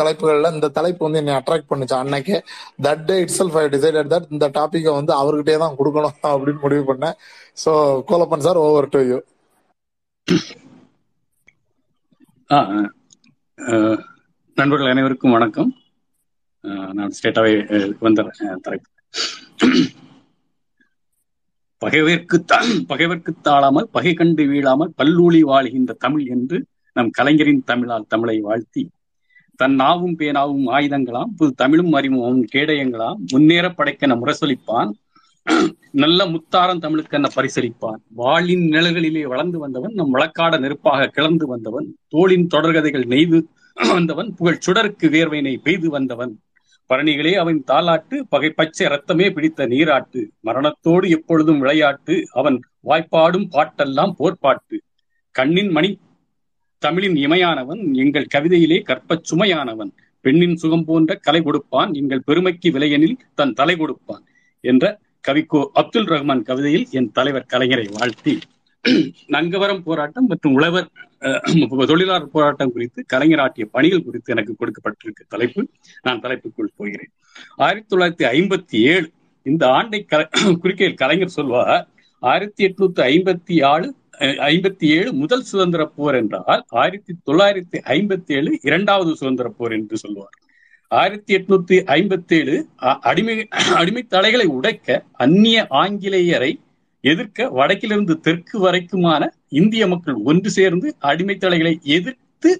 தலைப்புகள்ல இந்த தலைப்பு வந்து என்னை அட்ராக்ட் பண்ணுச்சு. அன்னைக்கு that day itself I decided that இந்த டாபிக்கை வந்து அவர்கிட்டே தான் கொடுக்கணும் அப்படின்னு முடிவு பண்ணேன். So Kolappan sir over to you நண்பர்கள் அனைவருக்கும் வணக்கம். நான் ஸ்டேட்டாவே வந்துடுறேன் தலைப்பு. பகைவர்க்கு பகைவிற்கு பகைவர்க்கு தாழாமல் பகை கண்டு வீழாமல் பல்லூழி வாழ்கின்ற தமிழ் என்று நம் கலைஞரின் தமிழால் தமிழை வாழ்த்தி தன் நாவும் பேனாவும் ஆயுதங்களாம் புது தமிழும் அறிமுகம் கேடயங்களாம் முன்னேற படைக்கென முரசொலிப்பான். நல்ல முத்தாரம் தமிழுக்கென பரிசளிப்பான். வாளின் நிழல்களிலே வளர்ந்து வந்தவன் நம் வழக்காட நெருப்பாக கிளந்து வந்தவன் தோளின் தொடர்கதைகள் நெய்து வந்தவன் புகழ் சுடருக்கு வேர்வையினை பெய்து வந்தவன். பரணிகளே அவன் தாலாட்டு பகை பச்சை ரத்தமே பிடித்த நீராட்டு. மரணத்தோடு எப்பொழுதும் விளையாட்டு அவன் வாய்ப்பாடும் பாட்டெல்லாம் போர்ப்பாட்டு. கண்ணின் மணி தமிழின் இமையானவன் எங்கள் கவிதையிலே கற்பச் சுமையானவன். பெண்ணின் சுகம் போன்ற கலை கொடுப்பான் எங்கள் பெருமைக்கு விலையெனில் தன் தலை கொடுப்பான் என்ற கவிக்கோ அப்துல் ரஹ்மான் கவிதையில் என் தலைவர் கலைஞரை வாழ்த்தி. நங்கவரம் போராட்டம் மற்றும் உழவர் தொழிலாளர் போராட்டம் குறித்து கலைஞர் ஆற்றிய பணிகள் குறித்து எனக்கு கொடுக்கப்பட்டிருக்க தலைப்பு. நான் தலைப்புக்குள் போகிறேன். ஆயிரத்தி தொள்ளாயிரத்தி ஐம்பத்தி ஏழு இந்த ஆண்டை கல- குறிக்கையில் கலைஞர் சொல்வார் ஆயிரத்தி எட்நூத்தி ஐம்பத்தி ஆறு ஐம்பத்தி ஏழு முதல் சுதந்திர போர் என்றால் ஆயிரத்தி தொள்ளாயிரத்தி ஐம்பத்தி ஏழு இரண்டாவது சுதந்திர போர் என்று சொல்வார். ஆயிரத்தி எட்நூத்தி ஐம்பத்தி ஏழு அடிமை அடிமை தடைகளை உடைக்க அந்நிய ஆங்கிலேயரை எதிர்க்க வடக்கிலிருந்து தெற்கு வரைக்குமான இந்திய மக்கள் ஒன்று சேர்ந்து அடிமை தடைகளை எதிர்த்து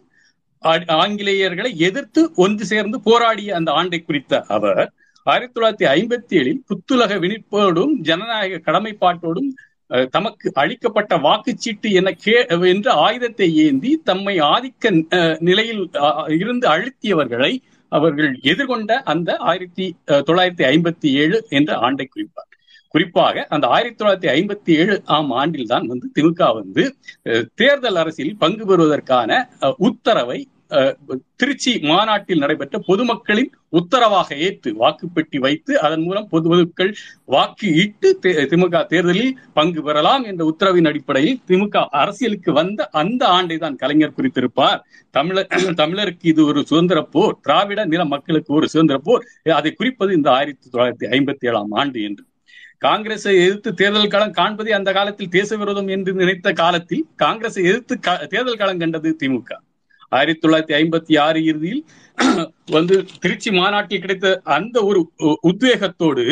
ஆங்கிலேயர்களை எதிர்த்து ஒன்று சேர்ந்து போராடிய அந்த ஆண்டை குறித்த அவர் ஆயிரத்தி தொள்ளாயிரத்தி ஐம்பத்தி ஏழில் புத்துலக விழிப்போடும் ஜனநாயக கடமைப்பாட்டோடும் தமக்கு அளிக்கப்பட்ட வாக்குச்சீட்டு என கே என்ற ஆயுதத்தை ஏந்தி தம்மை ஆதிக்க அஹ், நிலையில் இருந்து அழுத்தியவர்களை அவர்கள் எதிர்கொண்ட அந்த ஆயிரத்தி தொள்ளாயிரத்தி ஐம்பத்தி ஏழு என்ற ஆண்டை குறிப்பார். குறிப்பாக அந்த ஆயிரத்தி தொள்ளாயிரத்தி ஐம்பத்தி ஏழு ஆம் ஆண்டில் தான் வந்து திமுக வந்து தேர்தல் அரசியல் பங்கு பெறுவதற்கான அஹ், உத்தரவை திருச்சி மாநாட்டில் நடைபெற்ற பொதுமக்களின் உத்தரவாக ஏற்று வாக்குப்பெட்டி வைத்து அதன் மூலம் பொதுமக்கள் வாக்கு இட்டு திமுக தேர்தலில் பங்கு பெறலாம் என்ற உத்தரவின் அடிப்படையில் திமுக அரசியலுக்கு வந்த அந்த ஆண்டை தான் கலைஞர் குறித்திருப்பார். தமிழர் தமிழருக்கு இது ஒரு சுதந்திர போர். திராவிட நில மக்களுக்கு ஒரு சுதந்திர போர். அதை குறிப்பது இந்த ஆயிரத்தி தொள்ளாயிரத்தி ஐம்பத்தி ஏழாம் ஆண்டு என்று. காங்கிரஸை எதிர்த்து தேர்தல் களம் காண்பதே அந்த காலத்தில் தேச விரோதம் என்று நினைத்த காலத்தில் காங்கிரஸை எதிர்த்து க- தேர்தல் களம் கண்டது திமுக. ஆயிரத்தி தொள்ளாயிரத்தி ஐம்பத்தி ஆறு இறுதியில் வந்து திருச்சி மாநாட்டில் கிடைத்த அந்த ஒரு உ- உத்வேகத்தோடு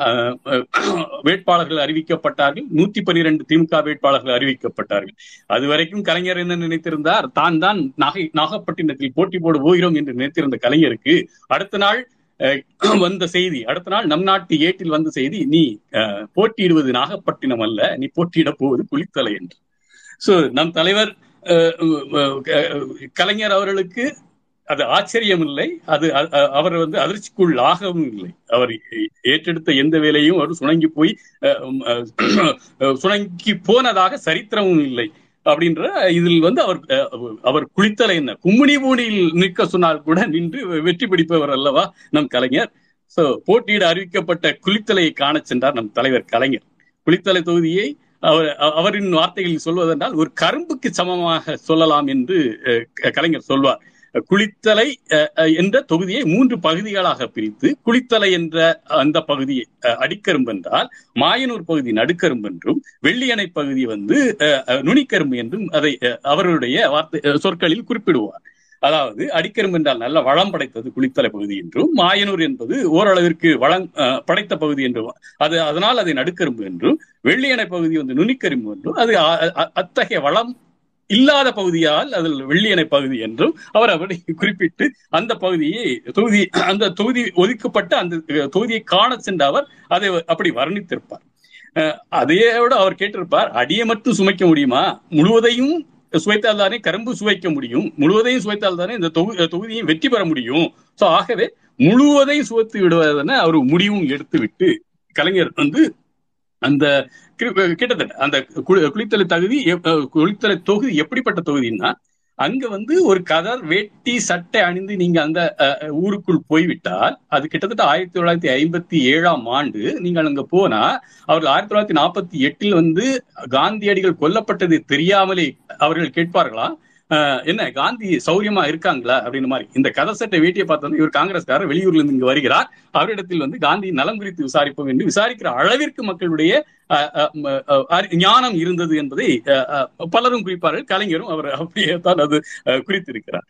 வேட்பாளர்கள் அறிவிக்கப்பட்டார்கள். நூத்தி பன்னிரண்டு திமுக வேட்பாளர்கள் அறிவிக்கப்பட்டார்கள். அது வரைக்கும் கலைஞர் என்ன நினைத்திருந்தார்? தான் தான் நாகை நாகப்பட்டினத்தில் போட்டி போட போகிறோம் என்று நினைத்திருந்த கலைஞருக்கு அடுத்த நாள் அஹ், வந்த செய்தி அடுத்த நாள் நம் நாட்டு ஏட்டில் வந்த செய்தி நீ அஹ், போட்டியிடுவது நாகப்பட்டினம் அல்ல நீ போட்டியிட போவது குளித்தலை என்று. சோ நம் தலைவர் கலைஞர் அவர்களுக்கு அது ஆச்சரியம் இல்லை அது அவர் வந்து அதிர்ச்சிக்குள் ஆகவும் இல்லை. அவர் ஏற்றெடுத்த எந்த வேலையும் அவர் சுணங்கி போய் சுணங்கி போனதாக சரித்திரமும் இல்லை. அப்படின்ற இதில் வந்து அவர் அவர் குளித்தலை என்ன? கும்மிணி பூனியில் நிற்க சொன்னால் கூட நின்று வெற்றி பிடிப்பவர் அல்லவா நம் கலைஞர்? சோ போட்டியிட அறிவிக்கப்பட்ட குளித்தலையை காண சென்றார் நம் தலைவர் கலைஞர். குளித்தலை தொகுதியை அவர் அவரின் வார்த்தைகளில் சொல்வதென்றால் ஒரு கரும்புக்கு சமமாக சொல்லலாம் என்று அஹ், கலைஞர் சொல்வார். குளித்தலை அஹ், என்ற தொகுதியை மூன்று பகுதிகளாக பிரித்து குளித்தலை என்ற அந்த பகுதியை அஹ், அடிக்கரும்பு என்றால் மாயனூர் பகுதி நடுக்கரும்பு என்றும் வெள்ளியணை பகுதி வந்து அஹ், நுனிக்கரும்பு என்றும் அதை அஹ், அவர்களுடைய வார்த்தை சொற்களில் குறிப்பிடுவார். அதாவது அடிக்கரும் என்றால் நல்ல வளம் படைத்தது குளித்தலை பகுதி என்றும் மாயனூர் என்பது ஓரளவிற்கு வளம் அஹ், படைத்த பகுதி என்றும் அது அதனால் அதை நடுக்கரும்பு என்றும் வெள்ளியணை பகுதி வந்து நுனிக்கரும்பு என்றும் அது அத்தகைய வளம் இல்லாத பகுதியால் அதில் வெள்ளியணை பகுதி என்றும் அவர் அப்படி குறிப்பிட்டு அந்த பகுதியை தொகுதி அந்த தொகுதி ஒதுக்கப்பட்ட அந்த தொகுதியை காண சென்ற அவர் அதை அப்படி வர்ணித்திருப்பார். அஹ் அதையோடு அவர் கேட்டிருப்பார் அடியை மட்டும் சுமைக்க முடியுமா? முழுவதையும் சுவைத்தால் தானே கரும்பு சுவைக்க முடியும். முழுவதையும் சுவைத்தால் தானே இந்த தொகு தொகுதியும் வெற்றி பெற முடியும். சோ ஆகவே முழுவதையும் சுவைத்து விடுவதென அவர் முடிவும் எடுத்து விட்டு கலைஞர் வந்து அந்த கிட்டத்தட்ட அந்த குளித்தலை தகுதி குளித்தலை தொகுதி எப்படிப்பட்ட தொகுதின்னா அங்க வந்து ஒரு கதர் வேட்டி சட்டை அணிந்து நீங்க அந்த அஹ், ஊருக்குள் போய்விட்டால் அது கிட்டத்தட்ட ஆயிரத்தி தொள்ளாயிரத்தி ஐம்பத்தி ஏழாம் ஆண்டு நீங்கள் அங்க போனா அவர்கள் ஆயிரத்தி தொள்ளாயிரத்தி நாற்பத்தி எட்டில் வந்து காந்தியடிகள் கொல்லப்பட்டது தெரியாமலே அவர்கள் கேட்பார்களா? என்ன காந்தி சௌரியமா இருக்காங்களா அப்படின்னு மாதிரி. இந்த கதை சட்டை வேட்டியை வந்து இவர் காங்கிரஸ்காரர் வெளியூர்ல இருந்து இங்கு வருகிறார். அவரிடத்தில் வந்து காந்தி நலம் குறித்து விசாரிப்போம் என்று விசாரிக்கிற அளவிற்கு மக்களுடைய அஹ், அஹ், அஹ், ஞானம் இருந்தது என்பதை பலரும் குறிப்பார்கள். கலைஞரும் அவர் அப்படியே தான் அது அஹ், குறித்திருக்கிறார்.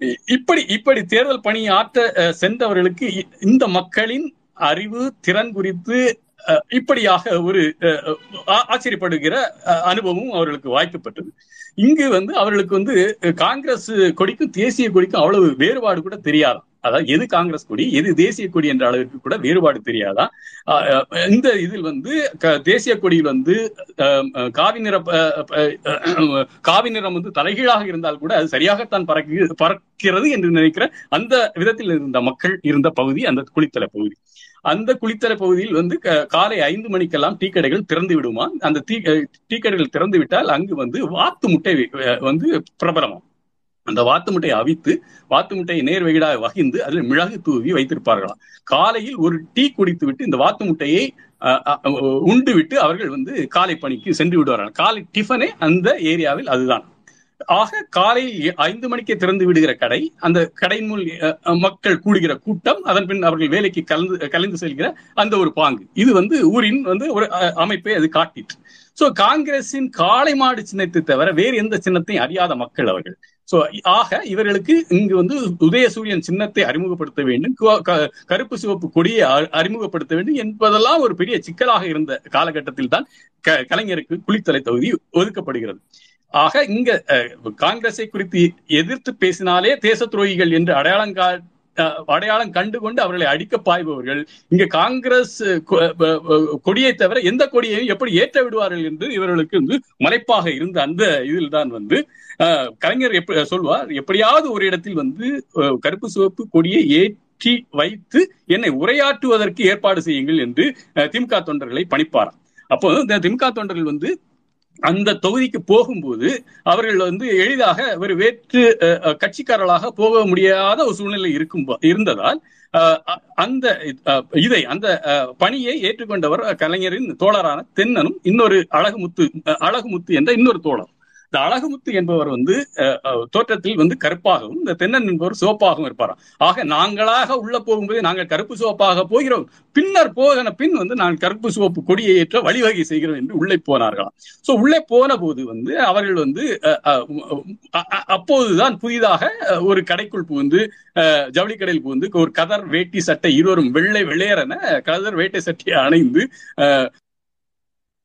இ- இப்படி இப்படி தேர்தல் பணியாற்ற அஹ், சென்றவர்களுக்கு இ- இந்த மக்களின் அறிவு திறன் குறித்து இப்படியாக ஒரு அஹ், ஆச்சரியப்படுகிற அஹ், அனுபவமும் அவர்களுக்கு வாய்க்கப்பட்டது. இங்கு வந்து அவர்களுக்கு வந்து காங்கிரஸ் கொடிக்கும் தேசிய கொடிக்கும் அவ்வளவு வேறுபாடு கூட தெரியாது அதாவது எது காங்கிரஸ் கொடி எது தேசிய கொடி என்ற அளவிற்கு கூட வேறுபாடு தெரியாதா இந்த இதில் வந்து க- தேசிய கொடியில் வந்து காவி நிற காவி நிறம் வந்து தலைகீழாக இருந்தால் கூட அது சரியாகத்தான் பறக்கு பறக்கிறது என்று நினைக்கிற அந்த விதத்தில் இருந்த மக்கள் இருந்த பகுதி அந்த குளித்தலை பகுதி. அந்த குளித்தலை பகுதியில் வந்து க- காலை ஐந்து மணிக்கெல்லாம் டீ கடைகள் திறந்து விடுமா? அந்த டீ டீ கடைகள் திறந்து விட்டால் அங்கு வந்து வாத்து முட்டை வந்து பிரபலமாம் அந்த வாத்து முட்டையை அவித்து வாத்து முட்டையை நேர் வெகிடாக வகிந்து அதில் மிளகு தூவி வைத்திருப்பார்களாம். காலையில் ஒரு டீ குடித்து விட்டு இந்த வாத்து முட்டையை உண்டு விட்டு அவர்கள் வந்து காலை பணிக்கு சென்று விடுவார்கள். காலை டிஃபனே அந்த ஏரியாவில் அதுதான். ஆக காலையில் ஐந்து மணிக்கே திறந்து விடுகிற கடை அந்த கடையின் முன் மக்கள் கூடுகிற கூட்டம் அதன் பின் அவர்கள் வேலைக்கு கலந்து கலந்து செல்கிற அந்த ஒரு பாங்கு. இது வந்து ஊரின் வந்து ஒரு அமைப்பை அது காட்டிட்டு சோ காங்கிரசின் காளை மாடு சின்னத்தை தவிர வேறு எந்த சின்னத்தையும் அறியாத மக்கள் அவர்கள். சோ ஆக இவர்களுக்கு இங்கு வந்து உதயசூரியன் சின்னத்தை அறிமுகப்படுத்த வேண்டும் கருப்பு சிவப்பு கொடியை அறிமுகப்படுத்த வேண்டும் என்பதெல்லாம் ஒரு பெரிய சிக்கலாக இருந்த காலகட்டத்தில் தான் க- கலைஞருக்கு குளித்தலை தொகுதி ஒதுக்கப்படுகிறது. ஆக இங்க காங்கிரஸை குறித்து எதிர்த்து பேசினாலே தேச துரோகிகள் என்று அடையாளம் அடையாளம் கண்டுகொண்டு அவர்களை அடிக்க பாய்பவர்கள். இங்க காங்கிரஸ் கொடியை தவிர எந்த கொடியையும் எப்படி ஏற்ற விடுவார்கள் என்று இவர்களுக்கு வந்து மறைப்பாக இருந்த அந்த இதில் தான் வந்து கலைஞர் எப்படி சொல்வார் எப்படியாவது ஒரு இடத்தில் வந்து கருப்பு சிவப்பு கொடியை ஏற்றி வைத்து என்னை உரையாற்றுவதற்கு ஏற்பாடு செய்யுங்கள் என்று அஹ், திமுக தொண்டர்களை பணிப்பாராம். அப்போ இந்த திமுக தொண்டர்கள் வந்து அந்த தொகுதிக்கு போகும்போது அவர்கள் வந்து எளிதாக ஒரு வேற்று அஹ், கட்சிக்காரர்களாக போக முடியாத ஒரு சூழ்நிலை இருக்கும் இருந்ததால் அந்த அஹ், இதை அந்த பணியை ஏற்றுக்கொண்டவர் கலைஞரின் தோழரான தென்னனும் இன்னொரு அழகுமுத்து அஹ், அழகுமுத்து என்ற இன்னொரு தோழர். இந்த அழகுமுத்து என்பவர் வந்து தோற்றத்தில் வந்து கருப்பாகவும் இந்த தென்னன் என்பவர் சிவப்பாகவும் இருப்பாராம். ஆக நாங்களாக உள்ள போகும்போது நாங்கள் கருப்பு சிவப்பாக போகிறோம். பின்னர் போகின பின் வந்து நாங்கள் கருப்பு சிவப்பு கொடியை ஏற்ற வழிவகை செய்கிறோம் என்று உள்ளே போனார்களாம். சோ உள்ளே போன போது வந்து அவர்கள் வந்து அஹ், அஹ், அப்போதுதான் புதிதாக ஒரு கடைக்குள் புகுந்து ஜவுளி கடையில் புகுந்து ஒரு கதர் வேட்டி சட்டை இருவரும் வெள்ளை வெள்ளையரென கதர் வேட்டை சட்டையை அணைந்து அஹ்,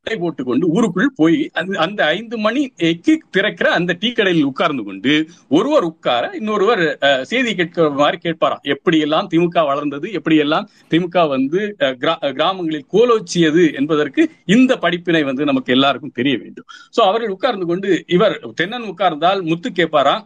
சட்டை போட்டுக்கொண்டு ஊருக்குள் போய் அந்த- ஐந்து மணிக்கு திறக்கிற அந்த டீ கடையில் உட்கார்ந்து கொண்டு ஒருவர் உட்கார இன்னொருவர் செய்தி கேட்கிற மாதிரி கேட்பாராம். எப்படியெல்லாம் திமுக வளர்ந்தது எப்படியெல்லாம் திமுக வந்து கிராமங்களில் கோலோச்சியது என்பதற்கு இந்த படிப்பினை வந்து நமக்கு எல்லாருக்கும் தெரிய வேண்டும். சோ அவர்கள் உட்கார்ந்து கொண்டு இவர் தென்னன் உட்கார்ந்தால் முத்து கேட்பாராம்.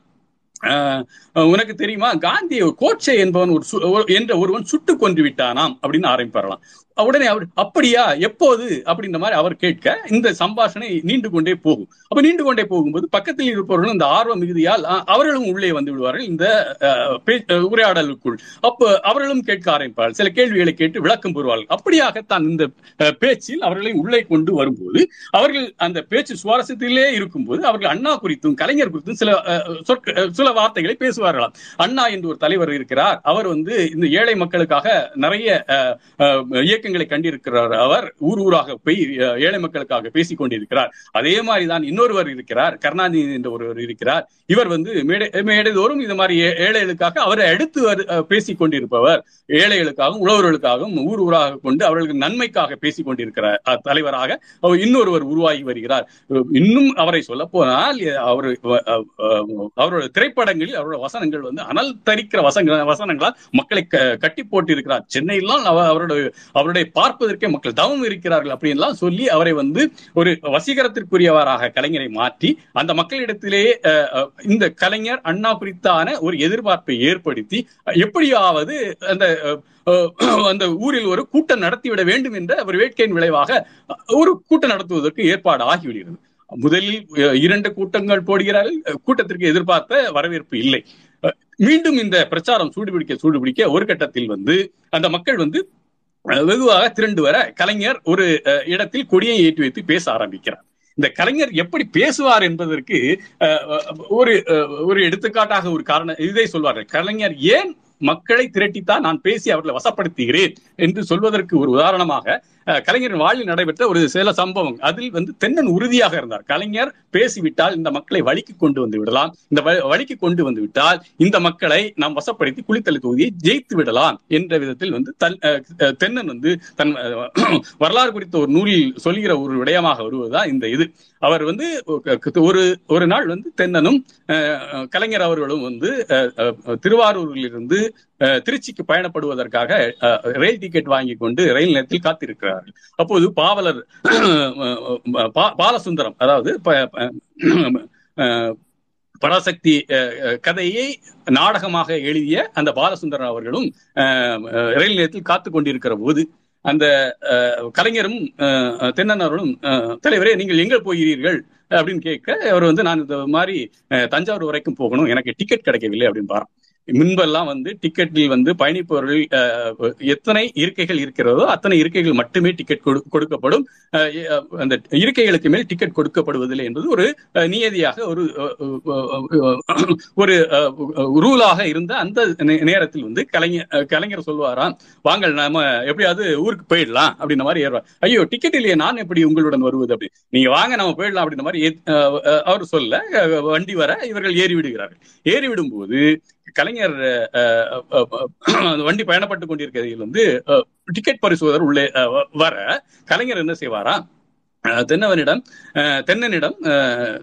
உனக்கு தெரியுமா? காந்தியை கோட்சே என்பவன் ஒரு சு- ஒரு- என்ற ஒருவன் சுட்டு கொன்று விட்டானாம் அப்படின்னு ஆரம்பிப்பாரலாம் உடனே அவர் அப்படியா? எப்போது? அப்படின்ற மாதிரி அவர் கேட்க இந்த சம்பாஷணை நீண்டு கொண்டே போகும். அப்ப நீண்டு கொண்டே போகும்போது பக்கத்தில் இருப்பவர்களும் இந்த ஆர்வ மிகுதியால் அவர்களும் உள்ளே வந்து விடுவார்கள். இந்த உரையாடலுக்குள். அப்ப அவர்களும் கேட்க ஆரம்பிப்பார்கள். சில கேள்விகளை கேட்டு விளக்கம் பெறுவார்கள். அப்படியாகத்தான் இந்த பேச்சில் அவர்களை உள்ளே கொண்டு வரும்போது அவர்கள் அந்த பேச்சு சுவாரஸ்யத்திலே இருக்கும்போது அவர்கள் அண்ணா குறித்தும் கலைஞர் குறித்தும் சில சொற்க சில வார்த்தைகளை பேசுவார்களாம். அண்ணா என்று ஒரு தலைவர் இருக்கிறார். அவர் வந்து இந்த ஏழை மக்களுக்காக நிறைய இயக்க இயக்கங்களை கண்டிருக்கிறார் அவர் ஊர் ஊராக போய் ஏழை மக்களுக்காக பேசிக் கொண்டிருக்கிறார். அதே மாதிரிதான் இன்னொருவர் இருக்கிறார் கருணாநிதி என்ற ஒருவர் இருக்கிறார். இவர் வந்து மேடை மேடைதோறும் இந்த மாதிரி ஏழைகளுக்காக அவரை அடுத்து பேசிக் கொண்டிருப்பவர். ஏழைகளுக்காகவும் உழவர்களுக்காகவும் ஊர் ஊராக கொண்டு அவர்களுக்கு நன்மைக்காக பேசிக் கொண்டிருக்கிறார். தலைவராக அவர் இன்னொருவர் உருவாகி வருகிறார். இன்னும் அவரை சொல்ல போனால் அவர் அவரோட திரைப்படங்களில் அவரோட வசனங்கள் வந்து அனல் தரிக்கிற வசங்க வசனங்களால் மக்களை கட்டி போட்டிருக்கிறார். சென்னையெல்லாம் அவரோட அவருடைய அவருடைய பார்ப்பதற்கே மக்கள் தவம் இருக்கிறார்கள் அப்படின்லாம் சொல்லி அவரை வந்து ஒரு வசீகரத்திற்குரியவராக கலைஞரை மாற்றி அந்த மக்களிடத்திலேயே இந்த கலைஞர் அண்ணா குறித்தான ஒரு எதிர்பார்ப்பை ஏற்படுத்தி எப்படியாவது அந்த அந்த ஊரில் ஒரு கூட்டம் நடத்திவிட வேண்டும் என்ற ஒரு வேட்கையின் விளைவாக ஒரு கூட்டம் நடத்துவதற்கு ஏற்பாடு ஆகிவிடுகிறது. முதலில் இரண்டு கூட்டங்கள் போடுகிறார்கள். கூட்டத்திற்கு எதிர்பார்த்த வரவேற்பு இல்லை. மீண்டும் இந்த பிரச்சாரம் சூடுபிடிக்க சூடுபிடிக்க ஒரு கட்டத்தில் வந்து அந்த மக்கள் வந்து வெகுவாக திரண்டு வர கலைஞர் ஒரு அஹ், இடத்தில் கொடியை ஏற்றி வைத்து பேச ஆரம்பிக்கிறார். இந்த கலைஞர் எப்படி பேசுவார் என்பதற்கு அஹ், ஒரு அஹ், ஒரு எடுத்துக்காட்டாக ஒரு காரணம் இதை சொல்வார்கள். கலைஞர் ஏன் மக்களை திரட்டித்தான் நான் பேசி அவர்களை வசப்படுத்துகிறேன் என்று சொல்வதற்கு ஒரு உதாரணமாக கலைஞரின் வாழ்வில் நடைபெற்ற ஒரு சில சம்பவம் அதில் வந்து தென்னன் உறுதியாக இருந்தார். கலைஞர் பேசிவிட்டால் இந்த மக்களை வழிக்கு கொண்டு வந்து விடலாம். இந்த வ- வழிக்கு கொண்டு வந்து விட்டால் இந்த மக்களை நாம் வசப்படுத்தி குளித்தலை தொகுதியை ஜெயித்து விடலாம் என்ற விதத்தில் வந்து தன் அஹ், தென்னன் வந்து தன் வரலாறு குறித்த ஒரு நூலில் சொல்கிற ஒரு விடயமாக வருவதுதான் இந்த இது. அவர் வந்து ஒரு ஒரு நாள் வந்து தென்னனும் அஹ், கலைஞர் அவர்களும் வந்து அஹ், அஹ், திருவாரூரிலிருந்து திருச்சிக்கு பயணப்படுவதற்காக அஹ், ரயில் டிக்கெட் வாங்கி கொண்டு ரயில் நிலையத்தில் காத்திருக்கிறார்கள். அப்போது பாவலர் பாலசுந்தரம் அதாவது ப- பராசக்தி அஹ், கதையை நாடகமாக எழுதிய அந்த பாலசுந்தரன் அவர்களும் ரயில் நிலையத்தில் காத்து கொண்டிருக்கிற போது அந்த அஹ், கலைஞரும் அஹ், தலைவரே நீங்கள் எங்கே போகிறீர்கள்? அப்படின்னு கேட்க அவர் வந்து நான் இந்த மாதிரி தஞ்சாவூர் வரைக்கும் போகணும். எனக்கு டிக்கெட் கிடைக்கவில்லை. அப்படின்னு பாரு முன்பெல்லாம் வந்து டிக்கெட்டில் வந்து பயணிப்பவர்கள் அஹ், எத்தனை இருக்கைகள் இருக்கிறதோ அத்தனை இருக்கைகள் மட்டுமே டிக்கெட் கொடு- கொடுக்கப்படும். அஹ், அந்த இருக்கைகளுக்கு மேல் டிக்கெட் கொடுக்கப்படுவதில்லை என்பது ஒரு அஹ், நியதியாக ஒரு ஒரு அஹ், ரூலாக இருந்த அந்த நேரத்தில் வந்து கலைஞர் கலைஞர் சொல்லுவாராம் வாங்கள் நாம எப்படியாவது ஊருக்கு போயிடலாம் அப்படின்ற மாதிரி ஏறுவார். ஐயோ டிக்கெட் இல்லையே நான் எப்படி உங்களுடன் வருவது? அப்படி. நீங்க வாங்க நம்ம போயிடலாம் அப்படின்ற மாதிரி அவர் சொல்ல வண்டி வர இவர்கள் ஏறி விடுகிறார்கள் ஏறி விடும்போது கலைஞர் அந்த வண்டி பயணப்பட்டு கொண்டிருக்கையில் வந்து அஹ், டிக்கெட் பரிசோதர் உள்ளே வர கலைஞர் என்ன செய்வாரா? தென்னவனிடம் தென்னனிடம்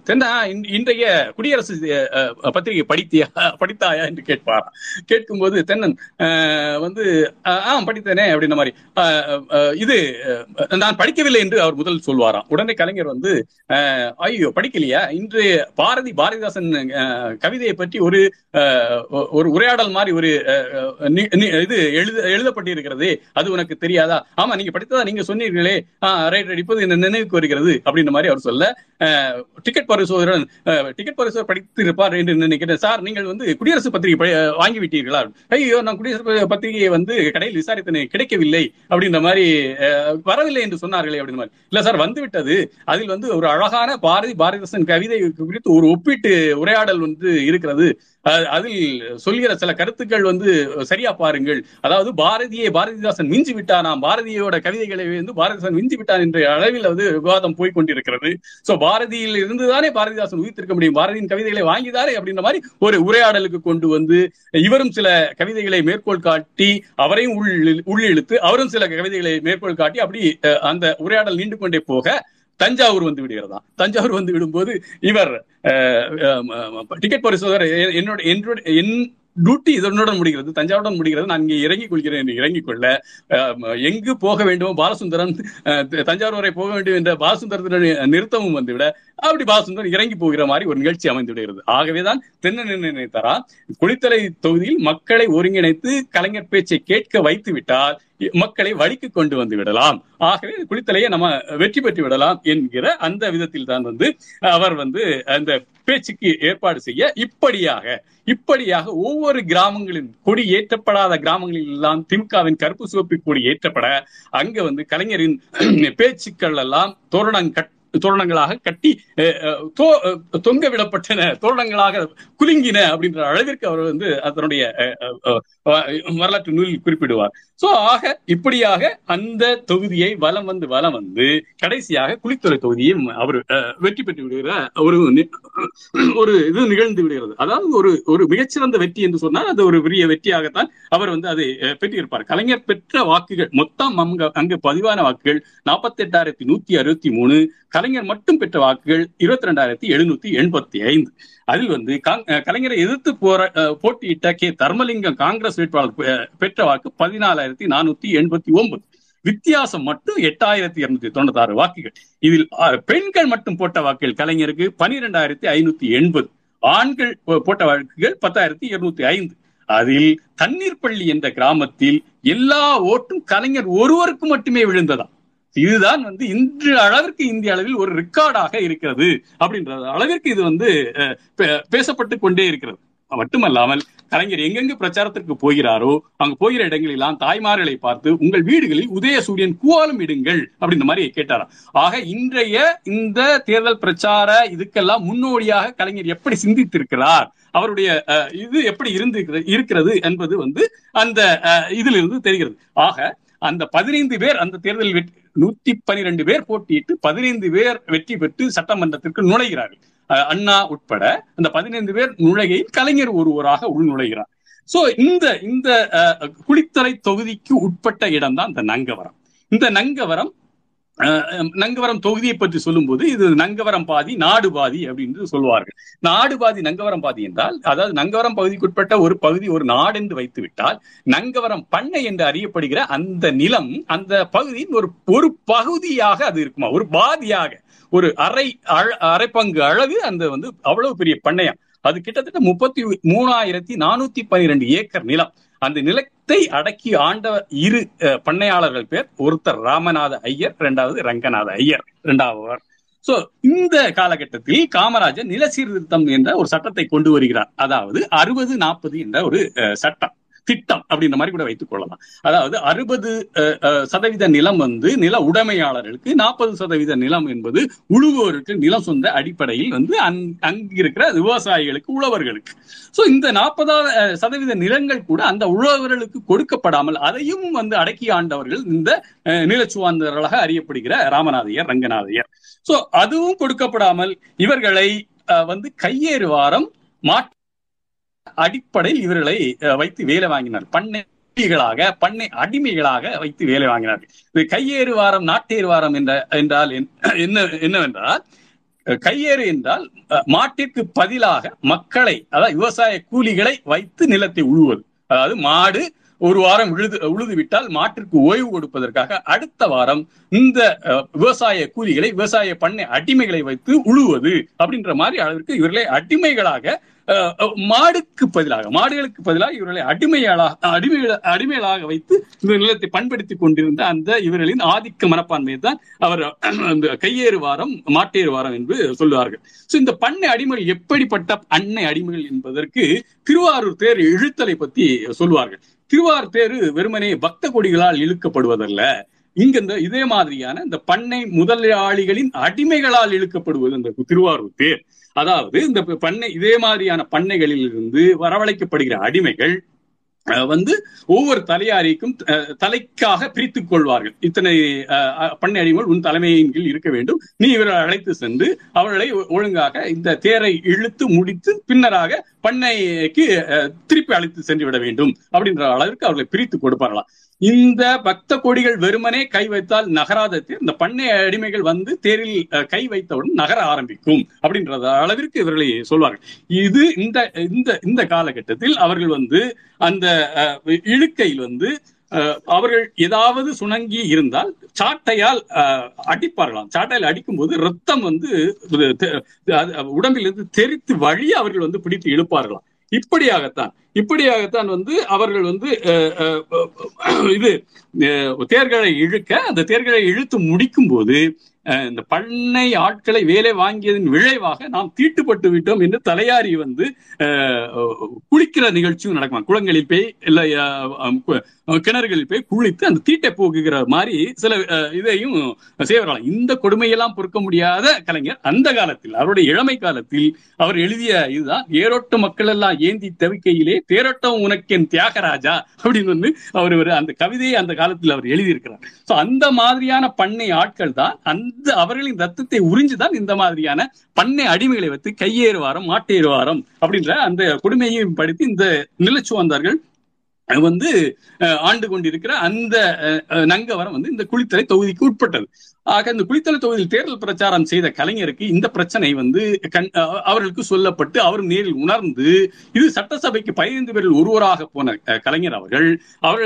தென்னா இன்றைய குடியரசு பத்திரிகை படித்தியா படித்தாயா என்று கேட்பாரா. கேட்கும்போது தென்னன் வந்து ஆ படித்தேனே அப்படின்ற மாதிரி இது நான் படிக்கவில்லை என்று அவர் முதல் சொல்வாராம். உடனே கலைஞர் வந்து ஐயோ படிக்கலையா? இன்று பாரதி பாரதிதாசன் கவிதையை பற்றி ஒரு அஹ், ஒரு உரையாடல் மாதிரி ஒரு அஹ், இது எழுத எழுதப்பட்டிருக்கிறது அது உனக்கு தெரியாதா? ஆமா நீங்க படித்ததா நீங்க சொன்னீர்களே. ரைட் ரைட் இப்போது என்ன கோருகிறது அப்படின்ற மாதிரி அவர் சொல்ல டிக்கெட் பரிசோதரன் டிக்கெட் பரிசோதர் படித்து இருப்பார் என்று நினைக்கிறேன். சார் நீங்கள் வந்து குடியரசு பத்திரிகை வாங்கி விட்டீர்களா? ஐயோ நான் குடியரசு பத்திரிகையை வந்து கடையில் விசாரித்தனே கிடைக்கவில்லை அப்படின்ற மாதிரி வரவில்லை என்று சொன்னார்களே அப்படின்ற மாதிரி. இல்ல சார் வந்து விட்டது. அதில் வந்து ஒரு அழகான பாரதி பாரதிதாசன் கவிதை குறித்து ஒரு ஒப்பீட்டு உரையாடல் வந்து இருக்கிறது. அதில் சொல்கிற சில கருத்துக்கள் வந்து சரியா பாருங்கள். அதாவது பாரதியை பாரதிதாசன் மிஞ்சி விட்டானாம் பாரதியோட கவிதைகளை வந்து பாரதிதாசன் மிஞ்சி விட்டான் என்ற அளவில் வந்து விவாதம் போய் கொண்டிருக்கிறது. சோ பாரதியில் இருந்துதானே பாரதிதாசன் உயிர்த்திருக்க முடியும். பாரதியின் கவிதைகளை வாங்கிதானே அப்படின்ற மாதிரி ஒரு உரையாடலுக்கு கொண்டு வந்து இவரும் சில கவிதைகளை மேற்கோள் காட்டி அவரையும் உள் உள்ளிழுத்து அவரும் சில கவிதைகளை மேற்கோள் காட்டி அப்படி அஹ், அந்த உரையாடல் நீண்டு கொண்டே போக தஞ்சாவூர் வந்து விடுகிறதா? தஞ்சாவூர் வந்து விடும்போது இவர் டிக்கெட் பரிசோதகர் என்னோட என்னோட என் டியூட்டி இதனுடன் முடிகிறது தஞ்சாவுடன் முடிகிறது. நான் இங்கே இறங்கிக் கொள்கிறேன் என்று இறங்கிக் கொள்ள எங்கு போக வேண்டுமோ பாலசுந்தரன் தஞ்சாவூர் வரை போக வேண்டும் என்ற பாலசுந்தரத்துடன் நிறுத்தமும் வந்துவிட அப்படி பாலசுந்தரன் இறங்கி போகிற மாதிரி ஒரு நிகழ்ச்சி அமைந்து விடுகிறது ஆகவேதான் தென்னன் என்ன நினைத்தாரா குளித்தலை தொகுதியில் மக்களை ஒருங்கிணைத்து கலைஞர் பேச்சை கேட்க வைத்து விட்டால் மக்களை வழிக்கு கொண்டு வந்து விடலாம். ஆகவே குளித்தலையை நம்ம வெற்றி பெற்று விடலாம் என்கிற அந்த விதத்தில் தான் வந்து அவர் வந்து அந்த பேச்சுக்கு ஏற்பாடு செய்ய இப்படியாக இப்படியாக ஒவ்வொரு கிராமங்களின் கொடி ஏற்றப்படாத கிராமங்களில் எல்லாம் திமுகவின் கருப்பு சிவப்பு கொடி ஏற்றப்பட அங்க வந்து கலைஞரின் பேச்சுக்கள் எல்லாம் தோரணம் கட் தோரணங்களாக கட்டி தொங்க விடப்பட்டன தோரணங்களாக குலுங்கின அப்படின்ற அளவிற்கு அவர் வந்து அதனுடைய வரலாற்று நூலில் குறிப்பிடுவார். சோ ஆக இப்படியாக அந்த தொகுதியை வலம் வந்து வலம் வந்து கடைசியாக குளித்துறை தொகுதியை அவர் வெற்றி பெற்று விடுகிற ஒரு ஒரு இது நிகழ்ந்து விடுகிறது. அதாவது ஒரு ஒரு மிகச்சிறந்த வெற்றி என்று சொன்னால் அது ஒரு பெரிய வெற்றியாகத்தான் அவர் வந்து அதை பெற்றிருப்பார். கலைஞர் பெற்ற வாக்குகள் மொத்தம் அங்க அங்கு பதிவான வாக்குகள் நாற்பத்தி எட்டாயிரத்தி நூத்தி அறுபத்தி மூணு கலைஞர் மட்டும் பெற்ற வாக்குகள் இருபத்தி ரெண்டாயிரத்தி எழுநூத்தி எண்பத்தி ஐந்து. அதில் வந்து கலைஞரை எதிர்த்து போற போட்டியிட்ட கே தர்மலிங்கம் காங்கிரஸ் வேட்பாளர் பெற்ற வாக்கு பதினாலாயிரத்தி நானூத்தி எண்பத்தி ஒன்பது. வித்தியாசம் மட்டும் எட்டாயிரத்தி இருநூத்தி தொண்ணூத்தி ஆறு வாக்குகள். இதில் பெண்கள் மட்டும் போட்ட வாக்குகள் கலைஞருக்கு பனிரெண்டாயிரத்தி ஐநூத்தி எண்பது. ஆண்கள் போட்ட வாக்குகள் பத்தாயிரத்தி இருநூத்தி ஐந்து. அதில் தண்ணீர் பள்ளி என்ற கிராமத்தில் எல்லா ஓட்டும் கலைஞர் ஒருவருக்கு மட்டுமே விழுந்ததாம். இதுதான் வந்து இன்று அளவிற்கு இந்திய அளவில் ஒரு ரெக்கார்டாக இருக்கிறது அப்படின்ற அளவிற்கு இது வந்து அஹ், பே- பேசப்பட்டு கொண்டே இருக்கிறது. மட்டுமல்லாமல் கலைஞர் எங்கெங்கு பிரச்சாரத்திற்கு போகிறாரோ அங்க போகிற இடங்களெல்லாம் தாய்மார்களை பார்த்து உங்கள் வீடுகளில் உதய சூரியன் கூவாலும் இடுங்கள் அப்படின்ற மாதிரி கேட்டாராம். ஆக இன்றைய இந்த தேர்தல் பிரச்சார இதுக்கெல்லாம் முன்னோடியாக கலைஞர் எப்படி சிந்தித்திருக்கிறார் அவருடைய அஹ், இது எப்படி இருந்து இருக்கிறது என்பது வந்து அந்த இதிலிருந்து தெரிகிறது. ஆக அந்த பதினைந்து பேர் அந்த தேர்தலில் வெற்றி நூத்தி பனிரெண்டு பேர் போட்டியிட்டு பதினைந்து பேர் வெற்றி பெற்று சட்டமன்றத்திற்கு நுழைகிறார்கள். அண்ணா உட்பட அந்த பதினைந்து பேர் நுழைகையில் கலைஞர் ஒருவராக உள் நுழைகிறார் சோ இந்த இந்த அஹ், குளித்தலை தொகுதிக்கு உட்பட்ட இடம்தான் இந்த நங்கவரம். இந்த நங்கவரம் நங்கவரம் தொகுதியை பற்றி சொல்லும்போது இது நங்கவரம் பாதி நாடு பாதி அப்படின்னு சொல்லுவார்கள். நாடு பாதி நங்கவரம் பாதி என்றால் அதாவது நங்கவரம் பகுதிக்குட்பட்ட ஒரு பகுதி ஒரு நாடு என்று வைத்து விட்டால் நங்கவரம் பண்ணை என்று அறியப்படுகிற அந்த நிலம் அந்த பகுதியின் ஒரு ஒரு பகுதியாக அது இருக்குமா? ஒரு பாதியாக ஒரு அரை அழ- அரை பங்கு அளவு அந்த வந்து அவ்வளவு பெரிய பண்ணையம் அது கிட்டத்தட்ட முப்பத்தி மூணாயிரத்தி நானூத்தி பனிரெண்டு ஏக்கர் நிலம். அந்த நிலத்தை அடக்கி ஆண்ட இரு அஹ், பண்ணையாளர்கள் பேர் ஒருத்தர் ராமநாத ஐயர் இரண்டாவது ரங்கநாத ஐயர் இரண்டாவது சோ இந்த காலகட்டத்தில் காமராஜர் நில சீர்திருத்தம் என்ற ஒரு சட்டத்தை கொண்டு வருகிறார். அதாவது அறுபது நாற்பது என்ற ஒரு சட்டம். திட்டம் அப்படின்ற மாதிரி கூட வைத்துக் கொள்ளலாம். அதாவது அறுபது சதவீத நிலம் வந்து நில உடைமையாளர்களுக்கு நாற்பது சதவீத நிலம் என்பது உழுவோருக்கு நிலம் சொந்த அடிப்படையில் வந்து அங்கிருக்கிற விவசாயிகளுக்கு உழவர்களுக்கு. சோ இந்த நாற்பதாவது சதவீத நிலங்கள் கூட அந்த உழவர்களுக்கு கொடுக்கப்படாமல் அதையும் வந்து அடக்கி ஆண்டவர்கள் இந்த அஹ், நிலச்சுவாந்தர்களாக அறியப்படுகிற ராமநாதையர் ரங்கநாதையர் சோ அதுவும் கொடுக்கப்படாமல் இவர்களை அஹ், வந்து கையேறு வாரம் மாட்டு அடிப்படையில் இவர்களை வைத்து வேலை வாங்கினார். பண்ணை அடிமைகளாக பண்ணை அடிமைகளாக வைத்து வேலை வாங்கினார்கள் இது கையேறு வாரம் நாட்டேறு வாரம் என்ற என்றால் என்ன- என்னவென்றால் கையேறு என்றால் மாட்டிற்கு பதிலாக மக்களை அதாவது விவசாய கூலிகளை வைத்து நிலத்தை உழுவது. அதாவது மாடு ஒரு வாரம் உழுது உழுது விட்டால் மாட்டிற்கு ஓய்வு கொடுப்பதற்காக அடுத்த வாரம் இந்த விவசாய கூலிகளை விவசாய பண்ணை அடிமைகளை வைத்து உழுவது அப்படின்ற மாதிரி அளவிற்கு இவர்களை அடிமைகளாக அஹ், மாடுக்கு பதிலாக மாடுகளுக்கு பதிலாக இவர்களை அடிமையாளாக அடிமைகள அடிமைகளாக வைத்து இந்த நிலத்தை பண்படுத்தி கொண்டிருந்த அந்த இவர்களின் ஆதிக்க மனப்பான்மையை தான் அவர் அந்த கையேறு வாரம் மாட்டேறு வாரம் என்று சொல்லுவார்கள். சோ இந்த பண்ணை அடிமைகள் எப்படிப்பட்ட அன்னை அடிமைகள் என்பதற்கு திருவாரூர் தேர் இழுத்தலை பத்தி சொல்லுவார்கள். திருவாரூர் தேர் வெறுமனே பக்த கொடிகளால் இழுக்கப்படுவதல்ல. இங்க இந்த இதே மாதிரியான இந்த பண்ணை முதலாளிகளின் அடிமைகளால் இழுக்கப்படுவது இந்த திருவாரூர் தேர். அதாவது இந்த பண்ணை இதே மாதிரியான பண்ணைகளில் இருந்து வரவழைக்கப்படுகிற அடிமைகள் வந்து ஒவ்வொரு தலையாரிக்கும் அஹ், தலைக்காக பிரித்துக் கொள்வார்கள். இத்தனை அஹ், பண்ணை அடிமைகள் உன் தலைமையின் கீழ் இருக்க வேண்டும். நீ இவர்களை அழைத்து சென்று அவர்களை ஒழுங்காக இந்த தேரை இழுத்து முடித்து பின்னராக பண்ணைக்கு அஹ், திருப்பி அழைத்து சென்று விட வேண்டும் அப்படின்ற அளவிற்கு அவர்களை பிரித்து கொடுப்பார்களாம். இந்த பக்த கொடிகள் வெறுமனே கை வைத்தால் நகராத தேர் இந்த பண்ணை அடிமைகள் வந்து தேரில் அஹ், கை வைத்தவுடன் நகர ஆரம்பிக்கும் அப்படின்றத அளவிற்கு இவர்களை சொல்வார்கள். இது இந்த இந்த இந்த காலகட்டத்தில் அவர்கள் வந்து அந்த அஹ், இழுக்கையில் வந்து அஹ், அவர்கள் ஏதாவது சுணங்கி இருந்தால் சாட்டையால் அஹ், அடிப்பார்களாம். சாட்டையால் அடிக்கும்போது ரத்தம் வந்து உடம்பிலிருந்து தெரித்து வழி அவர்கள் வந்து பிடித்து இழுப்பார்களாம். இப்படியாகத்தான் இப்படியாகத்தான் வந்து அவர்கள் வந்து இது தேர்களை இழுக்க அந்த தேர்களை இழுத்து முடிக்கும் போது அஹ், இந்த பண்ணை ஆட்களை வேலை வாங்கியதன் விளைவாக நாம் தீட்டுப்பட்டு விட்டோம் என்று தலையாரி வந்து குளிக்கிற நிகழ்ச்சியும் நடக்கும் குளங்களில் போய் இல்லை கிணறுகளில் போய் குளித்து அந்த தீட்டை போக்குகிற மாதிரி சில இதையும் செய்வார்களாம். இந்த கொடுமையெல்லாம் பொறுக்க முடியாத கலைஞர் அந்த காலத்தில் அவருடைய இளமை காலத்தில் அவர் எழுதிய இதுதான் ஏரோட்டு மக்கள் எல்லாம் ஏந்தி தவிக்கையிலே தேரோட்டம் உனக்கென் தியாகராஜா அப்படின்னு வந்து அவர் ஒரு அந்த கவிதையை அந்த காலத்தில் அவர் எழுதியிருக்கிறார். ஸோ அந்த மாதிரியான பண்ணை ஆட்கள் தான் அந்த அவர்களின் ரத்தத்தை உறிஞ்சுதான் இந்த மாதிரியான பண்ணை அடிமைகளை வைத்து கையேறு வாரம் மாட்டேறு வாரம் அப்படின்ற அந்த கொடுமையையும் படுத்தி இந்த நிலச்சுவந்தார்கள் வந்து அஹ், ஆண்டு கொண்டிருக்கிற அந்த அஹ், நங்கவரம் வந்து இந்த குளித்தலை தொகுதிக்கு உட்பட்டது. ஆக இந்த குளித்தலை தொகுதியில் தேர்தல் பிரச்சாரம் செய்த கலைஞருக்கு இந்த பிரச்சனை வந்து கண் அவர்களுக்கு சொல்லப்பட்டு அவர் நேரில் உணர்ந்து இது சட்டசபைக்கு பதினைந்து பேரில் ஒருவராக போன கலைஞர் அவர்கள் அவர்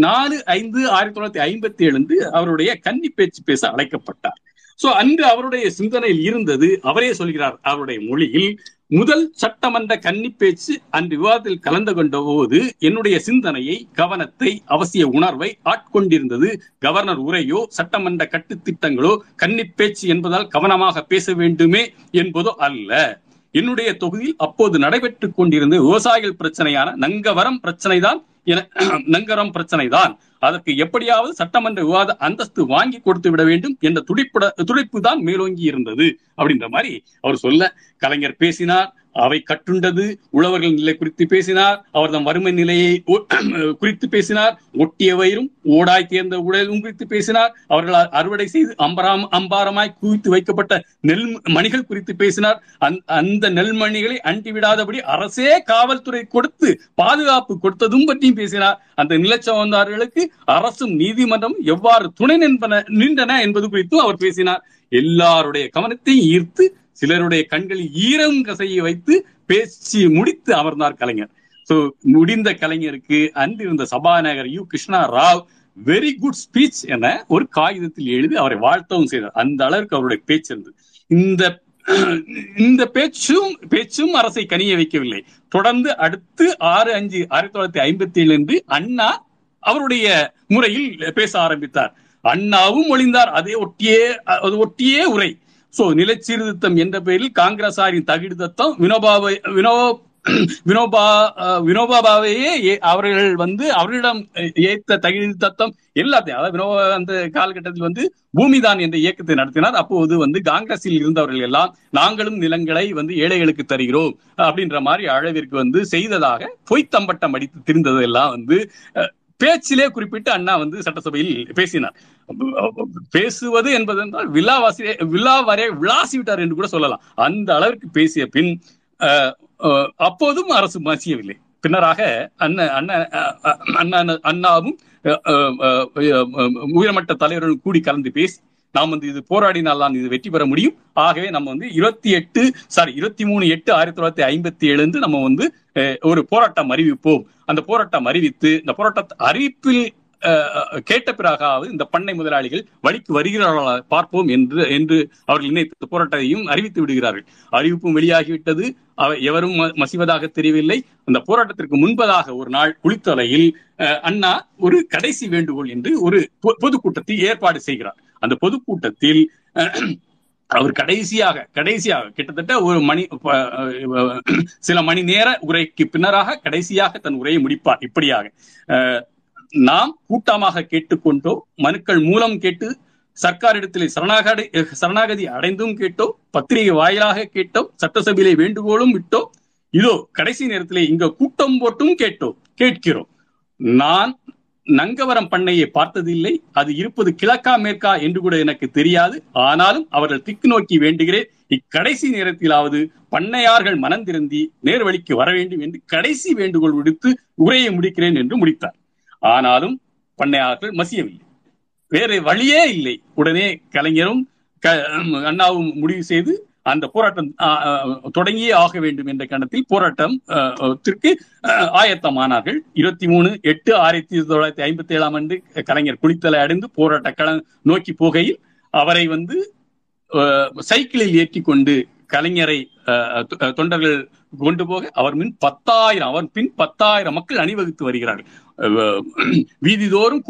நாலு ஐந்து ஆயிரத்தி தொள்ளாயிரத்தி ஐம்பத்தி ஏழு அவருடைய கன்னி பேச்சு பேச அழைக்கப்பட்டார். சோ அன்று அவருடைய சிந்தனையில் இருந்தது அவரே சொல்கிறார் அவருடைய மொழியில் முதல் சட்டமன்ற கன்னி பேச்சு அன்று விவாதத்தில் கலந்து கொண்ட போது என்னுடைய சிந்தனையை கவனத்தை அவசிய உணர்வை ஆட்கொண்டிருந்தது கவர்னர் உரையோ சட்டமன்ற கட்டுத்திட்டங்களோ கன்னி பேச்சு என்பதால் கவனமாக பேச வேண்டுமே என்பதோ அல்ல. என்னுடைய தொகுதியில் அப்போது நடைபெற்றுக் கொண்டிருந்த விவசாயிகள் பிரச்சனையான நங்கவரம் பிரச்சனை தான் நங்கரம் பிரச்சனை தான் அதற்கு எப்படியாவது சட்டமன்ற விவாத அந்தஸ்து வாங்கி கொடுத்து விட வேண்டும் என்ற துடிப்புட துடிப்பு தான் மேலோங்கி இருந்தது அப்படின்ற மாதிரி அவர் சொல்ல கலைஞர் பேசினார். அவை கட்டுண்டது. உழவர்கள் நிலை குறித்து பேசினார். அவர் தம் வறுமை நிலையை குறித்து பேசினார். ஒட்டிய வயிறும் ஓடாய் தேர்ந்த உடலும் குறித்து பேசினார். அவர்கள் அறுவடை செய்து அம்பராம் அம்பாரமாய் குவித்து வைக்கப்பட்ட நெல் மணிகள் குறித்து பேசினார். அந்த நெல்மணிகளை அண்டி விடாதபடி அரசே காவல்துறை கொடுத்து பாதுகாப்பு கொடுத்ததும் பற்றியும் பேசினார். அந்த நிலச்சவந்தார்களுக்கு அரசும் நீதிமன்றம் எவ்வாறு துணை நின்பன நின்றன என்பது குறித்தும் அவர் பேசினார். எல்லாருடைய கவனத்தையும் ஈர்த்து சிலருடைய கண்களில் ஈரம் கசையை வைத்து பேசி முடித்து அமர்ந்தார் கலைஞர். சோ முடிந்த கலைஞருக்கு அன்றிருந்த சபாநாயகர் U. Krishna Rao very good speech என ஒரு காகிதத்தில் எழுதி அவரை வாழ்த்தவும் செய்தார். அந்த அளவுக்கு அவருடைய பேச்சு இருந்தது. இந்த இந்த பேச்சும் பேச்சும் அரசை கனிய வைக்கவில்லை. தொடர்ந்து அடுத்து ஆறு அஞ்சு ஆயிரத்தி தொள்ளாயிரத்தி ஐம்பத்தி ஏழு என்று அண்ணா அவருடைய முறையில் பேச ஆரம்பித்தார். அண்ணாவும் ஒளிந்தார். அதே ஒட்டியே அது ஒட்டியே உரை. சோ நிலச்சீர்திருத்தம் என்ற பெயரில் காங்கிரசாரின் தகிடு தத்தம் வினோபாவை வினோ வினோபா வினோபாபாவையே அவர்கள் வந்து அவர்களிடம் ஏத்த தகுதி தத்தம் எல்லாத்தையும் அதாவது வினோபா அந்த காலகட்டத்தில் வந்து பூமிதான் என்ற இயக்கத்தை நடத்தினார். அப்போது வந்து காங்கிரஸில் இருந்தவர்கள் எல்லாம் நாங்களும் நிலங்களை வந்து ஏழைகளுக்கு தருகிறோம் அப்படின்ற மாதிரி அளவிற்கு வந்து செய்ததாக பொய்த்தம்பட்டம் அடித்து திரிந்தது எல்லாம் வந்து பேச்சிலே குறிப்பிட்டு அண்ணா வந்து சட்டசபையில் பேசினார். பேசுவது என்பது என்றால் விழாவாசி விழா வரை விளாசி விட்டார் என்று கூட சொல்லலாம். அந்த அளவிற்கு பேசிய பின் அப்போதும் அரசு மாசியவில்லை. பின்னராக அண்ணன் அண்ணன் அண்ணாவும் உயர்மட்ட தலைவருடன் கூடி கலந்து பேசி நாம் வந்து இது போராடினால் தான் இது வெற்றி பெற முடியும். ஆகவே நம்ம வந்து இருபத்தி எட்டு சாரி இருபத்தி மூணு எட்டு ஆயிரத்தி தொள்ளாயிரத்தி ஐம்பத்தி ஏழுந்து நம்ம வந்து ஒரு போராட்டம் அறிவிப்போம். அந்த போராட்டம் அறிவித்து இந்த போராட்ட அறிவிப்பில் கேட்ட பிறகாவது இந்த பண்ணை முதலாளிகள் வழிக்கு வருகிறார்களா பார்ப்போம் என்று என்று அவர்கள் நினைத்து போராட்டத்தையும் அறிவித்து விடுகிறார்கள். அறிவிப்பும் வெளியாகிவிட்டது. எவரும் மசிவதாக தெரியவில்லை. அந்த போராட்டத்திற்கு முன்பதாக ஒரு நாள் குளித்தலையில் அண்ணா ஒரு கடைசி வேண்டுகோள் என்று ஒரு பொதுக்கூட்டத்தை ஏற்பாடு செய்கிறார். அந்த பொதுக்கூட்டத்தில் அவர் கடைசியாக கடைசியாக கிட்டத்தட்ட ஒரு மணி சில மணி நேர உரைக்கு பின்னராக கடைசியாக தன் உரையை முடிப்பார். இப்படியாக நாம் கூட்டமாக கேட்டுக்கொண்டோ மனுக்கள் மூலம் கேட்டு சர்க்காரிடத்திலே சரணாகடி சரணாகதி அடைந்தும் கேட்டோம் பத்திரிகை வாயிலாக கேட்டோம் சட்டசபையிலே வேண்டுகோளும் விட்டோம் இதோ கடைசி நேரத்திலே இங்க கூட்டம் போட்டும் கேட்டோம் கேட்கிறோம். நான் நங்கவரம் பண்ணையை பார்த்ததில்லை. அது இருப்பது கிழக்கா மேற்கா என்று கூட எனக்கு தெரியாது. ஆனாலும் அவர்கள் திக்கு நோக்கி வேண்டுகிறேன். இக்கடைசி நேரத்திலாவது பண்ணையார்கள் மனந்திருந்தி நேர்வழிக்கு வர வேண்டும் என்று கடைசி வேண்டுகோள் விடுத்து உரையை முடிக்கிறேன் என்று முடித்தார். ஆனாலும் பண்ணையார்கள் மசியவில்லை. வேறு வழியே இல்லை. உடனே கலைஞரும் அண்ணாவும் முடிவு செய்து அந்த போராட்டம் தொடங்கியே ஆக வேண்டும் என்ற கணத்தில் போராட்டத்திற்கு ஆயத்தமானார்கள். இருபத்தி மூணு எட்டு ஆயிரத்தி தொள்ளாயிரத்தி ஐம்பத்தி ஏழாம் ஆண்டு கலைஞர் குளித்தலை அடைந்து போராட்ட கள நோக்கி போகையில் அவரை வந்து சைக்கிளில் ஏற்றி கொண்டு கலைஞரை தொண்டர்கள் கொண்டு போக அவர் மின் பத்தாயிரம் அவர் பின் பத்தாயிரம் மக்கள் அணிவகுத்து வருகிறார்கள். வீதிதோறும்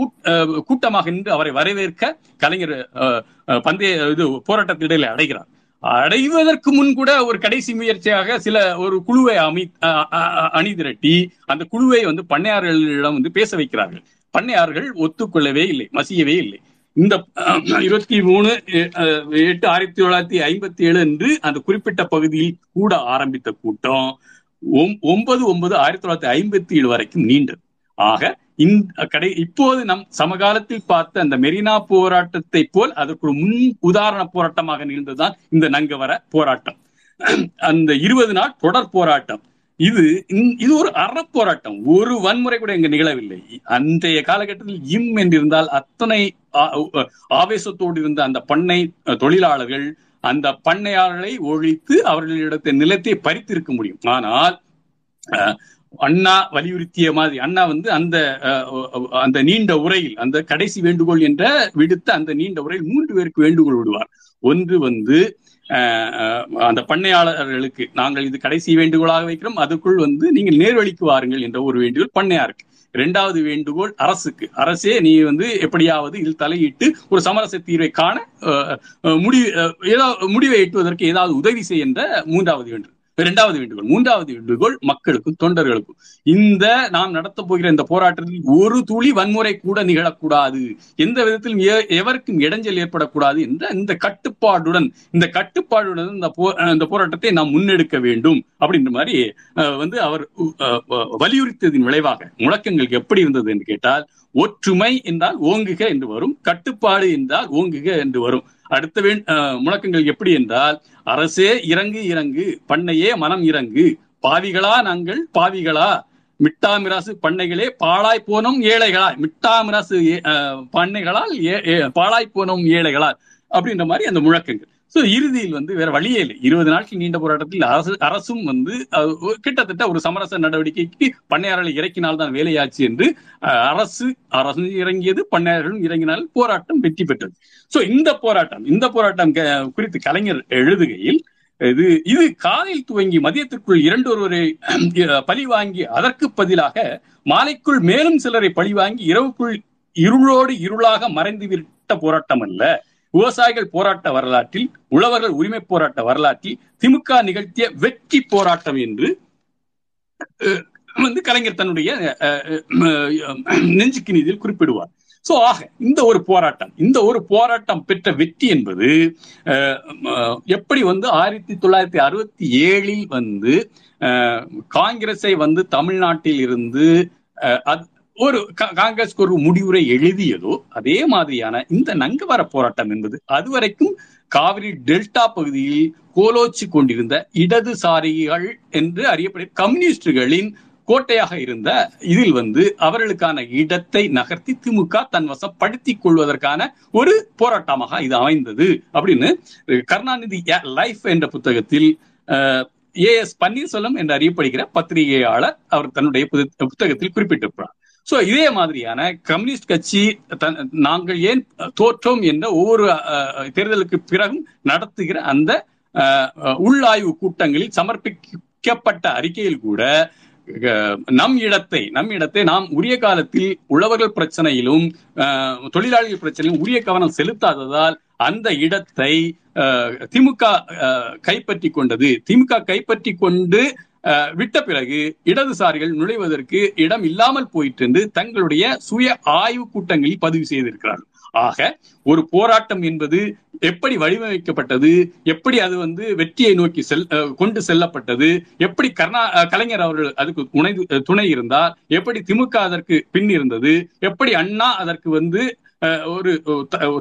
கூட்டமாக நின்று அவரை வரவேற்க கலைஞர் பந்தய இது போராட்டத்திடையில அடைகிறார். அடைவதற்கு முன் கூட ஒரு கடைசி முயற்சியாக சில ஒரு குழுவை அமை அணி திரட்டி அந்த குழுவை வந்து பண்ணையார்களிடம் வந்து பேச வைக்கிறார்கள். பண்ணையார்கள் ஒத்துக்கொள்ளவே இல்லை மசியவே இல்லை. இந்த இருபத்தி மூணு எட்டு ஆயிரத்தி தொள்ளாயிரத்தி ஐம்பத்தி ஏழு என்று அந்த குறிப்பிட்ட பகுதியில் கூட ஆரம்பித்த கூட்டம் ஒன்பது ஒன்பது ஆயிரத்தி தொள்ளாயிரத்தி ஐம்பத்தி ஏழு வரைக்கும் நீண்டது. ஆக இந்த கடை இப்போது நம் சமகாலத்தில் பார்த்த அந்த மெரினா போராட்டத்தை போல் அதற்கு ஒரு முன் உதாரண போராட்டமாக நிகழ்ந்ததுதான் இந்த நங்கவர போராட்டம். அந்த இருபது நாள் தொடர் போராட்டம். இது இது ஒரு அறப்போராட்டம் ஒரு வன்முறை கூட இங்க நிகழவில்லை. அன்றைய காலகட்டத்தில் இம் என்றிருந்தால் அத்தனை ஆவேசத்தோடு இருந்த அந்த பண்ணை தொழிலாளர்கள் அந்த பண்ணையாளர்களை ஒழித்து அவர்களிடத்தை நிலத்தை பறித்திருக்க முடியும். ஆனால் அண்ணா வலியுறுத்திய மாதிரி அண்ணா வந்து அந்த அந்த நீண்ட உரையில் அந்த கடைசி வேண்டுகோள் என்ற விடுத்த அந்த நீண்ட உரையில் மூன்று பேருக்கு வேண்டுகோள் விடுவார். ஒன்று வந்து அந்த பண்ணையாளர்களுக்கு நாங்கள் இது கடைசி வேண்டுகோளாக வைக்கிறோம் அதுக்குள் வந்து நீங்கள் நேர்வழிக்கு வாருங்கள் என்ற ஒரு வேண்டுகோள் பண்ணையாருக்கு. இரண்டாவது வேண்டுகோள் அரசுக்கு. அரசே நீ வந்து எப்படியாவது இதில் தலையிட்டு ஒரு சமரச தீர்வை காண முடிவு ஏதாவது முடிவை எட்டுவதற்கு ஏதாவது உதவி செய்ய என்ற மூன்றாவது வேண்டு இரண்டாவது வேண்டுகோள் மூன்றாவது வேண்டுகோள் மக்களுக்கும் தொண்டர்களுக்கும். இந்த நாம் நடத்த போகிற இந்த போராட்டத்தில் ஒரு துளி வன்முறை கூட நிகழக்கூடாது. எந்த விதத்திலும் எவருக்கும் இடைஞ்சல் ஏற்படக்கூடாது என்ற இந்த கட்டுப்பாடுடன் இந்த கட்டுப்பாடுடன் இந்த போ இந்த போராட்டத்தை நாம் முன்னெடுக்க வேண்டும் அப்படின்ற மாதிரி வந்து அவர் வலியுறுத்தியதின் விளைவாக முழக்கங்களுக்கு எப்படி இருந்தது என்று கேட்டால் ஒற்றுமை என்றால் ஓங்குக என்று வரும் கட்டுப்பாடு என்றால் ஓங்குக என்று வரும். அடுத்த வே முழக்கங்கள் எப்படி என்றால் அரசே இறங்கு இறங்கு பண்ணையே மனம் இறங்கு. பாவிகளா நாங்கள் பாவிகளா. மிட்டாமிராசு பண்ணைகளே பாழாய் போனோம் ஏழைகளா மிட்டாமிராசு பண்ணைகளால் பாழாய் போனோம் ஏழைகளால் அப்படின்ற மாதிரி அந்த முழக்கங்கள். சோ இறுதியில் வந்து வேற வழியே இல்லை. இருபது நாட்கள் நீண்ட போராட்டத்தில் அரசு அரசும் வந்து கிட்டத்தட்ட ஒரு சமரச நடவடிக்கைக்கு பண்ணையாளர்களை இறக்கினால்தான் வேலையாச்சு என்று அரசு அரசு இறங்கியது பண்ணையாளர்களும் இறங்கினால் போராட்டம் வெற்றி பெற்றது. சோ இந்த போராட்டம் இந்த போராட்டம் குறித்து கலைஞர் எழுதுகையில் இது இது காலையில் துவங்கி மதியத்திற்குள் இரண்டு ஒருவரை பழி வாங்கி அதற்கு பதிலாக மாலைக்குள் மேலும் சிலரை பழி வாங்கி இரவுக்குள் இருளோடு இருளாக மறைந்து விட்ட போராட்டம் அல்ல. விவசாயிகள் போராட்ட வரலாற்றில் உழவர்கள் உரிமை போராட்ட வரலாற்றில் திமுக நிகழ்த்திய வெற்றி போராட்டம் என்று வந்து கலைஞர் தன்னுடைய நெஞ்சுக்கு நீதியில் குறிப்பிடுவார். சோ ஆக இந்த ஒரு போராட்டம் இந்த ஒரு போராட்டம் பெற்ற வெற்றி என்பது எப்படி வந்து ஆயிரத்தி தொள்ளாயிரத்தி அறுபத்தி ஏழில் வந்து காங்கிரஸை வந்து தமிழ்நாட்டில் இருந்து ஒரு காங்கிரஸ்க்கு ஒரு முடிவுரை எழுதியதோ அதே மாதிரியான இந்த நங்கவர போராட்டம் என்பது அதுவரைக்கும் காவிரி டெல்டா பகுதியில் கோலோச்சி கொண்டிருந்த இடதுசாரிகள் என்று அறியப்படும் கம்யூனிஸ்டுகளின் கோட்டையாக இருந்த இதில் வந்து அவர்களுக்கான இடத்தை நகர்த்தி திமுக தன் வசப்படுத்திக் கொள்வதற்கான ஒரு போராட்டமாக இது அமைந்தது அப்படின்னு கருணாநிதி லைஃப் என்ற புத்தகத்தில் ஏ எஸ் பன்னீர்செல்வம் என்று அறியப்படுகிற பத்திரிகையாளர் அவர் தன்னுடைய புத்தகத்தில் குறிப்பிட்டிருப்பார் சோ இதே மாதிரியான கம்யூனிஸ்ட் கட்சி நாங்கள் ஏன் தோற்றோம் என்ற ஒவ்வொரு தேர்தலுக்கு பிறகும் நடத்துகிற அந்த உள்ளாய்வு கூட்டங்களில் சமர்ப்பிக்கப்பட்ட அறிக்கையில் கூட நம் இடத்தை நம் இடத்தை நாம் உரிய காலத்தில் உழவர்கள் பிரச்சனையிலும் தொழிலாளிகள் பிரச்சனையிலும் உரிய கவனம் செலுத்தாததால் அந்த இடத்தை திமுக கைப்பற்றி கொண்டது. திமுக கைப்பற்றி கொண்டு விட்ட பிறகு இடதுசாரிகள் நுழைவதற்கு இடம் இல்லாமல் போயிட்டு இருந்து தங்களுடைய சுய ஆய்வு கூட்டங்களில் பதிவு செய்திருக்கிறார்கள். ஆக ஒரு போராட்டம் என்பது எப்படி வடிவமைக்கப்பட்டது எப்படி அது வந்து வெற்றியை நோக்கி செல் கொண்டு செல்லப்பட்டது எப்படி கர்நா கலைஞர் அவர்கள் அதுக்கு துணை துணை இருந்தார் எப்படி திமுக அதற்கு பின் இருந்தது எப்படி அண்ணா அதற்கு வந்து ஒரு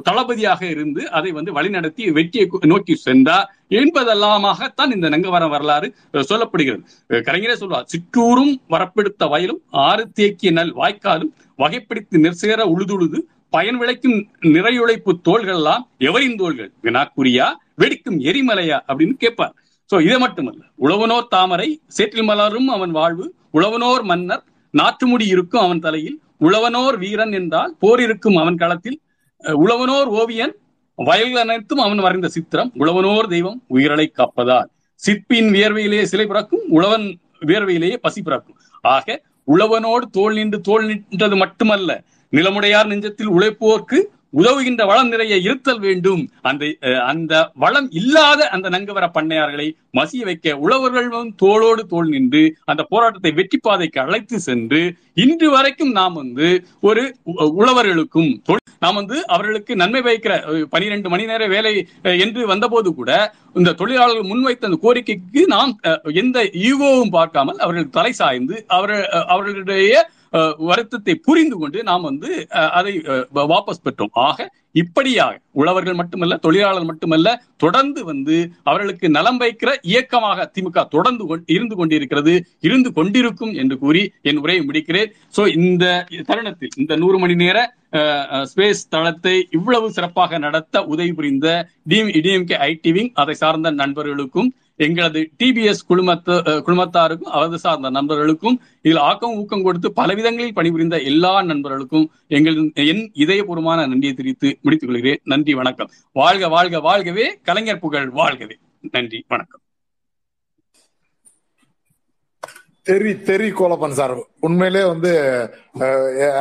தளபதியாக இருந்து அதை வந்து வழிநடத்தி வெற்றியை நோக்கி சென்றார் என்பதெல்லாமாகத்தான் இந்த நங்கவரம் வரலாறு சொல்லப்படுகிறது. கலைஞரே சொல்வார் சிற்றூரும் வரப்பெடுத்த வயலும் ஆறு தேக்கிய நல் வாய்க்காலும் வகைப்பிடித்து நெற்சேர உழுதுழுது பயன் விளைக்கும் நிறையுழைப்பு தோள்கள்லாம் எவரின் தோள்கள்? வினாக்குரியா வெடிக்கும் எரிமலையா? அப்படின்னு கேட்பார். சோ இதை மட்டுமல்ல உழவனோர் தாமரை சேற்றில் மலரும் அவன் வாழ்வு உழவனோர் மன்னர் நாற்றுமுடி இருக்கும் அவன் தலையில் உழவனோர் வீரன் என்றால் போர் இருக்கும் அவன் களத்தில் உழவனோர் ஓவியன் வயல் அனைத்தும் அவன் வரைந்த சித்திரம். உழவனோர் தெய்வம் உயிரலை காப்பதால். சிற்பியின் வியர்வையிலேயே சிலை பிறக்கும் உழவன் வியர்வையிலேயே பசி பிறக்கும். ஆக உழவனோடு தோல் நின்று தோல் நின்றது மட்டுமல்ல நிலமுடையார் நெஞ்சத்தில் உழைப்போர்க்கு உதவுகின்ற வளம் நிறைய இருத்தல் வேண்டும். அந்த அந்த வளம் இல்லாத அந்த நங்கவர பண்ணையார்களை மசிய வைக்க உழவர்கள் தோளோடு தோல் நின்று அந்த போராட்டத்தை வெற்றி பாதைக்கு அழைத்து சென்று இன்று வரைக்கும் நாம் வந்து ஒரு உழவர்களுக்கும் நாம் வந்து அவர்களுக்கு நன்மை வைக்கிற பனிரெண்டு மணி நேர வேலை என்று வந்தபோது கூட இந்த தொழிலாளர்கள் முன்வைத்த அந்த கோரிக்கைக்கு நாம் எந்த ஈகோவும் பார்க்காமல் அவர்கள் தலை சாய்ந்து அவர்கள் அவர்களுடைய வருத்தத்தை புரிந்து கொண்டு நாம் வந்து அதை வாபஸ் பெற்றோம். ஆக இப்படியாக உழவர்கள் மட்டுமல்ல தொழிலாளர்கள் மட்டுமல்ல தொடர்ந்து வந்து அவர்களுக்கு நலம் வைக்கிற இயக்கமாக திமுக தொடர்ந்து இருந்து கொண்டிருக்கிறது இருந்து கொண்டிருக்கும் என்று கூறி என் உரையை முடிக்கிறேன். சோ இந்த தருணத்தில் இந்த நூறு மணி நேர ஸ்பேஸ் தளத்தை இவ்வளவு சிறப்பாக நடத்த உதவி புரிந்த டிஎம்கே ஐடிவிங் அதை சார்ந்த நண்பர்களுக்கும் எங்களது டிபிஎஸ் குழுமத்த குழுமத்தாருக்கும் அவரது சார்ந்த நண்பர்களுக்கும் இதில் ஆக்கம் ஊக்கம் கொடுத்து பலவிதங்களில் பணிபுரிந்த எல்லா நண்பர்களுக்கும் எங்கள் என் இதயபூர்வமான நன்றியை தெரிவித்து முடித்துக் கொள்கிறேன். நன்றி வணக்கம். வாழ்க வாழ்க வாழ்கவே. கலைஞர் புகழ் வாழ்கவே. நன்றி வணக்கம். தெரி தெரி கோலப்பன் சார் உண்மையிலே வந்து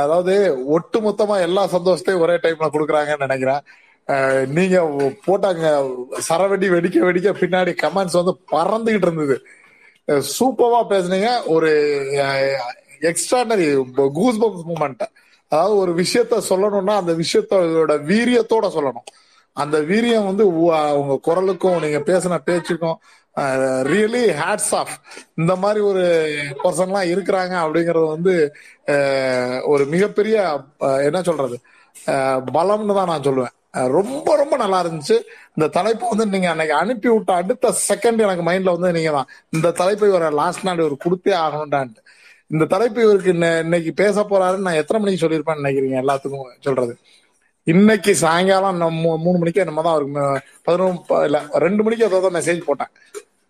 அதாவது ஒட்டு மொத்தமா எல்லா சந்தோஷத்தையும் ஒரே டைம்ல கொடுக்குறாங்கன்னு நினைக்கிறேன். நீங்க போட்டாங்க சரவெடி வெடிக்க வெடிக்க பின்னாடி கமெண்ட்ஸ் வந்து பறந்துகிட்டு இருந்தது. சூப்பரா பேசுனீங்க. ஒரு எக்ஸ்ட்ராடனரி கூஸ் பம்ஸ் மூமெண்ட் அதாவது ஒரு விஷயத்த சொல்லணும்னா அந்த விஷயத்தோட வீரியத்தோட சொல்லணும். அந்த வீரியம் வந்து உங்க குரலுக்கும் நீங்க பேசின பேச்சுக்கும் ரியலி ஹேட்ஸ் ஆஃப் இந்த மாதிரி ஒரு பர்சன்லாம் இருக்கிறாங்க அப்படிங்கறது வந்து ஒரு மிகப்பெரிய என்ன சொல்றது? பலம்னு தான் நான் சொல்லுவேன். ரொம்ப ரொம்ப நல்லா இருந்துச்சு. இந்த தலைப்பு வந்து நீங்க அன்னைக்கு அனுப்பி விட்ட அடுத்த செகண்ட் எனக்கு மைண்ட்ல வந்து நீங்க தான். இந்த தலைப்பு இவரை லாஸ்ட் நாள் இவர் கொடுத்தே ஆகணும்டான்ட்டு. இந்த தலைப்பு இவருக்கு இன்னைக்கு பேச போறாருன்னு நான் எத்தனை மணிக்கு சொல்லியிருப்பேன்னு நினைக்கிறீங்க எல்லாத்துக்கும் சொல்றது. இன்னைக்கு சாயங்காலம் நம்ம மூ- மூணு மணிக்கு நம்ம தான் அவருக்கு பதினொன்று இல்ல ரெண்டு மணிக்கு ஏதோ மெசேஜ் போட்டேன்.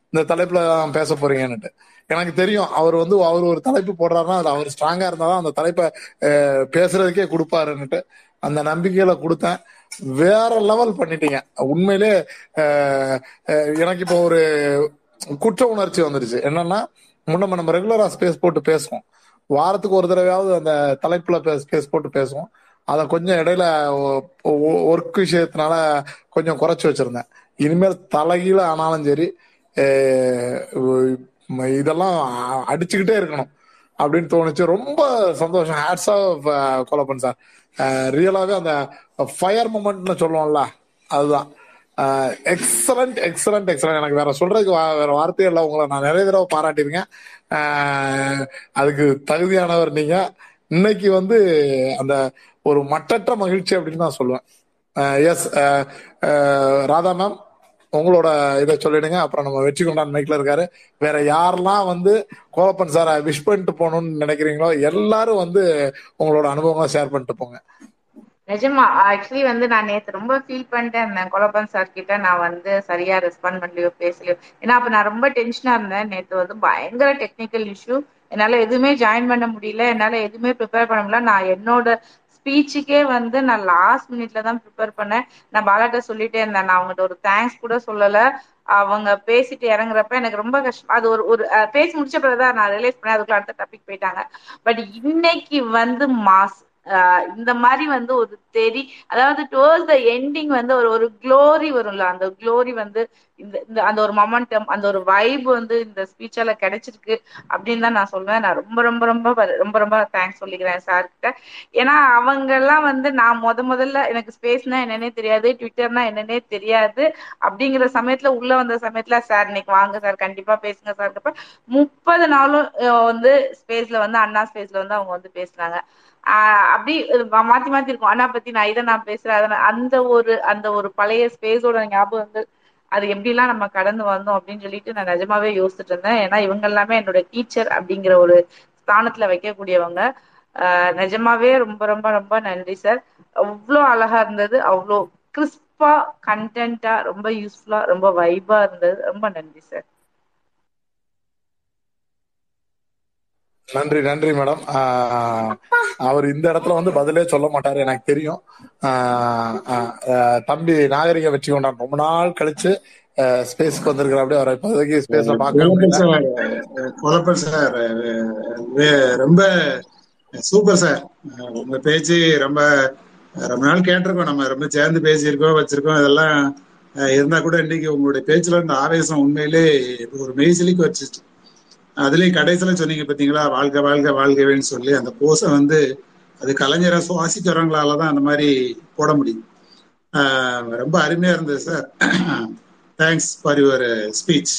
இந்த தலைப்புல தான் பேச போறீங்கன்னுட்டு. எனக்கு தெரியும் அவர் வந்து அவர் ஒரு தலைப்பு போடுறாருன்னா அது அவர் ஸ்ட்ராங்கா இருந்தாதான் அந்த தலைப்பை பேசுறதுக்கே கொடுப்பாருன்னுட்டு. அந்த நம்பிக்கையில கொடுத்தேன். வேற லெவல் பண்ணிட்டீங்க. உண்மையிலே எனக்கு இப்போ ஒரு குற்ற உணர்ச்சி வந்துருச்சு. என்னன்னா முன்ன நம்ம ரெகுலரா ஸ்பேஸ் போட்டு பேசுவோம். வாரத்துக்கு ஒரு தடவையாவது அந்த தலைப்புல ஸ்பேஸ் போட்டு பேசுவோம். அதை கொஞ்சம் இடையில ஒர்க் விஷயத்தினால கொஞ்சம் குறைச்சி வச்சிருந்தேன். இனிமேல் தலைகீழ ஆனாலும் சரி இதெல்லாம் அடிச்சுக்கிட்டே இருக்கணும் அப்படின்னு தோணுச்சு. ரொம்ப சந்தோஷம். Hats off Kolappan sir. ரியலாகவே அந்த ஃபயர் மூமெண்ட்னு சொல்லுவோம்ல அதுதான். எக்ஸலண்ட் எக்ஸலண்ட் எக்ஸலண்ட் எனக்கு வேற சொல்றதுக்கு வேற வார்த்தையே இல்லை. உங்களை நான் நிறைய தடவை பாராட்டியிருக்கேன். அதுக்கு தகுதியானவர் நீங்க. இன்னைக்கு வந்து அந்த ஒரு மட்டற்ற மகிழ்ச்சி அப்படின்னு தான் சொல்லுவேன். எஸ் ராதா மேம் உங்களோட இதை சொல்லிடுங்க. அப்புறம் நம்ம வெற்றி கொண்டான் மைக்ல இருக்காரு. வேற யாரெல்லாம் வந்து கோலப்பன் சார் விஷ் பண்ணிட்டு போகணும்னு நினைக்கிறீங்களோ எல்லாரும் வந்து உங்களோட அனுபவங்களை ஷேர் பண்ணிட்டு போங்க. நிஜமா ஆக்சுவலி வந்து நான் நேத்து ரொம்ப ஃபீல் பண்ணிட்டேன் இருந்தேன். கொலப்பன் சார் கிட்ட நான் வந்து சரியா ரெஸ்பாண்ட் பண்ணலையோ பேசலையோ. ஏன்னா அப்ப நான் ரொம்ப டென்ஷனா இருந்தேன். நேத்து வந்து பயங்கர டெக்னிக்கல் இஷ்யூ என்னால எதுவுமே ஜாயின் பண்ண முடியல. என்னால எதுவுமே ப்ரிப்பேர் பண்ண முடியல. நான் என்னோட ஸ்பீச்சுக்கே வந்து நான் லாஸ்ட் மினிட்ல தான் ப்ரிப்பேர் பண்ணேன். நான் பாலாட்ட சொல்லிட்டே இருந்தேன். நான் அவங்ககிட்ட ஒரு தேங்க்ஸ் கூட சொல்லல. அவங்க பேசிட்டு இறங்குறப்ப எனக்கு ரொம்ப கஷ்டம். அது ஒரு ஒரு பேசி முடிச்ச பிறகுதான் நான் ரியலைஸ் பண்ணேன். அதுக்குள்ள அடுத்த டாபிக் போயிட்டாங்க. பட் இன்னைக்கு வந்து மாஸ் இந்த மாதிரி வந்து ஒரு தெரி அதாவது டுவர்ஸ் த எண்டிங் வந்து ஒரு ஒரு க்ளோரி வரும்ல அந்த க்ளோரி வந்து இந்த இந்த அந்த ஒரு மொமெண்டம் அந்த ஒரு வைப் வந்து இந்த ஸ்பீச்சால கிடைச்சிருக்கு அப்படின்னு தான் நான் சொல்லுவேன் நான் ரொம்ப ரொம்ப ரொம்ப ரொம்ப ரொம்ப தேங்க்ஸ் சொல்லிக்கிறேன் சார் கிட்ட. ஏன்னா அவங்க எல்லாம் வந்து நான் முத முதல்ல எனக்கு ஸ்பேஸ்னா என்னன்னே தெரியாது ட்விட்டர்னா என்னன்னே தெரியாது அப்படிங்கிற சமயத்துல உள்ள வந்த சமயத்துல சார் இன்னைக்கு வாங்க சார் கண்டிப்பா பேசுங்க சார் முப்பது நாளும் வந்து ஸ்பேஸ்ல வந்து அண்ணா ஸ்பேஸ்ல வந்து அவங்க வந்து பேசுனாங்க. ஆஹ் அப்படி மாத்தி மாத்தி இருக்கும். அண்ணா பத்தி நான் இதை நான் பேசுறேன். அதை அந்த ஒரு அந்த ஒரு பழைய ஸ்பேஸோட ஞாபகங்கள் அது எப்படிலாம் நம்ம கடந்து வந்தோம் அப்படின்னு சொல்லிட்டு நான் நிஜமாவே யோசிச்சுட்டு இருந்தேன். ஏன்னா இவங்க எல்லாமே என்னோட டீச்சர் அப்படிங்கிற ஒரு ஸ்தானத்துல வைக்கக்கூடியவங்க. நிஜமாவே ரொம்ப ரொம்ப ரொம்ப நன்றி சார் அவ்வளோ அழகா இருந்தது. அவ்வளோ கிறிஸ்பா கண்டென்ட்டா ரொம்ப யூஸ்ஃபுல்லா ரொம்ப வைபா இருந்தது. ரொம்ப நன்றி சார் நன்றி நன்றி மேடம். அவர் இந்த இடத்துல வந்து பதிலே சொல்ல மாட்டாரு எனக்கு தெரியும். தம்பி நாகரிக வெற்றி கொண்டான் ரொம்ப நாள் கழிச்சு ஸ்பேஸ்க்கு வந்திருக்கிற அப்படியே அவரை இப்போதைக்கு ஸ்பேஸ்ல பார்க்க சார் ரொம்ப சூப்பர் சார். உங்க பேச்சு ரொம்ப ரொம்ப நாள் கேட்டிருக்கோம். நம்ம ரொம்ப சேர்ந்து பேசியிருக்கோம் வச்சிருக்கோம். இதெல்லாம் இருந்தா கூட இன்னைக்கு உங்களுடைய பேச்சுல இருந்த ஆவேசம் உண்மையிலே ஒரு மெய்சிலிக்கு வச்சுச்சு அதுலயும் கடைசியில சொன்னீங்க பாத்தீங்களா வாழ்க வாழ்க வாழ்கவேன்னு சொல்லி அந்த கோஷம் வந்து அது கலைஞரை சுவாசிக்கிறவங்களால தான் அந்த மாதிரி போட முடியும். ஆஹ் ரொம்ப அருமையா இருந்தது sir. Thanks for your speech